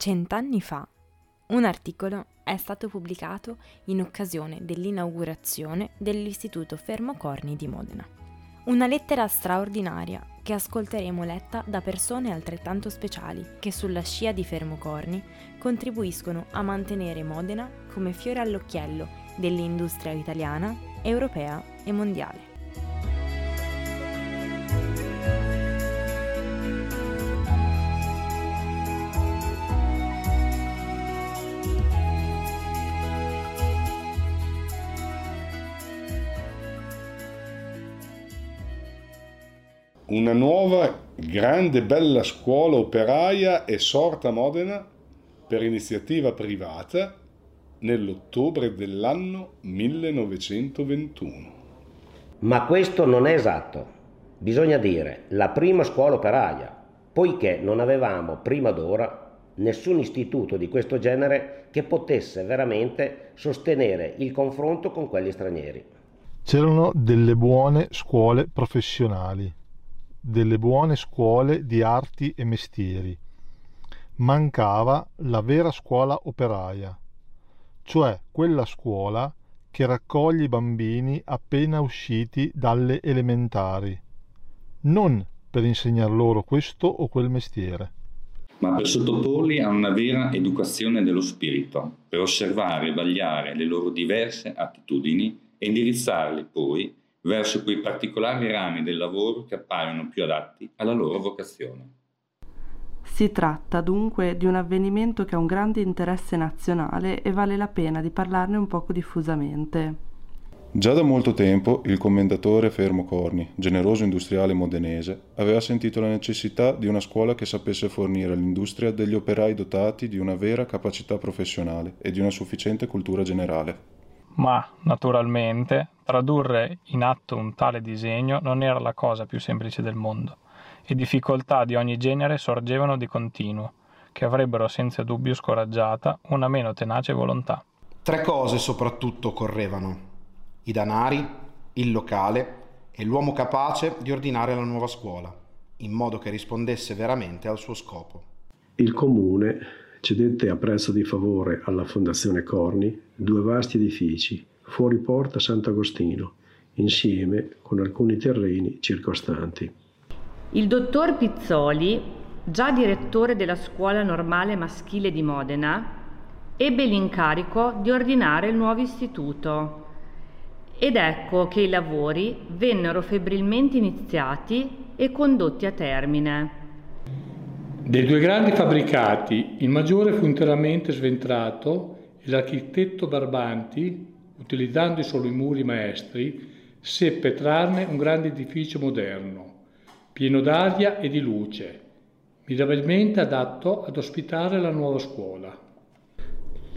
Cent'anni fa un articolo è stato pubblicato in occasione dell'inaugurazione dell'Istituto Fermocorni di Modena. Una lettera straordinaria che ascolteremo letta da persone altrettanto speciali che sulla scia di Fermocorni contribuiscono a mantenere Modena come fiore all'occhiello dell'industria italiana, europea e mondiale. Una nuova grande bella scuola operaia è sorta a Modena per iniziativa privata nell'ottobre dell'anno 1921. Ma questo non è esatto. Bisogna dire la prima scuola operaia, poiché non avevamo prima d'ora nessun istituto di questo genere che potesse veramente sostenere il confronto con quelli stranieri. C'erano delle buone scuole professionali delle buone scuole di arti e mestieri. Mancava la vera scuola operaia, cioè quella scuola che raccoglie i bambini appena usciti dalle elementari, non per insegnar loro questo o quel mestiere ma per sottoporli a una vera educazione dello spirito, per osservare e vagliare le loro diverse attitudini e indirizzarli poi verso quei particolari rami del lavoro che appaiono più adatti alla loro vocazione. Si tratta dunque di un avvenimento che ha un grande interesse nazionale e vale la pena di parlarne un poco diffusamente. Già da molto tempo il commendatore Fermo Corni, generoso industriale modenese, aveva sentito la necessità di una scuola che sapesse fornire all'industria degli operai dotati di una vera capacità professionale e di una sufficiente cultura generale ma, naturalmente, tradurre in atto un tale disegno non era la cosa più semplice del mondo, e difficoltà di ogni genere sorgevano di continuo, che avrebbero senza dubbio scoraggiata una meno tenace volontà. Tre cose soprattutto occorrevano: i danari, il locale e l'uomo capace di ordinare la nuova scuola, in modo che rispondesse veramente al suo scopo. Il comune cedette a prezzo di favore alla Fondazione Corni due vasti edifici fuori porta Sant'Agostino, insieme con alcuni terreni circostanti. Il dottor Pizzoli, già direttore della scuola normale maschile di Modena, ebbe l'incarico di ordinare il nuovo istituto. Ed ecco che i lavori vennero febbrilmente iniziati e condotti a termine. Dei due grandi fabbricati, il maggiore fu interamente sventrato e l'architetto Barbanti, utilizzando solo i muri maestri, seppe trarne un grande edificio moderno, pieno d'aria e di luce, mirabilmente adatto ad ospitare la nuova scuola.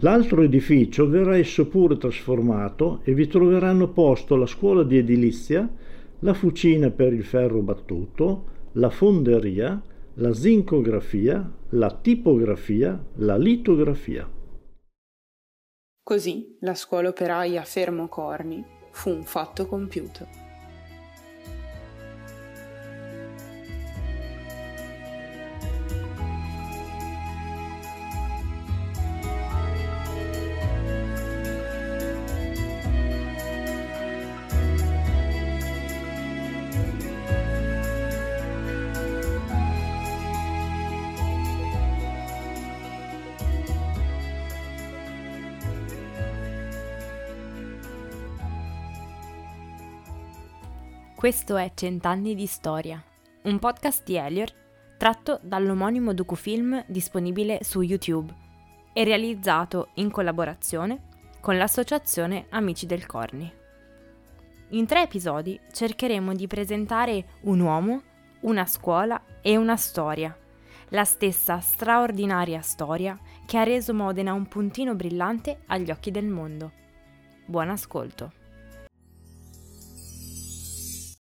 L'altro edificio verrà esso pure trasformato e vi troveranno posto la scuola di edilizia, la fucina per il ferro battuto, la fonderia, la zincografia, la tipografia, la litografia. Così la scuola operaia Fermo Corni fu un fatto compiuto. Questo è Cent'anni di storia, un podcast di Elior tratto dall'omonimo docufilm disponibile su YouTube e realizzato in collaborazione con l'associazione Amici del Corni. In tre episodi cercheremo di presentare un uomo, una scuola e una storia, la stessa straordinaria storia che ha reso Modena un puntino brillante agli occhi del mondo. Buon ascolto!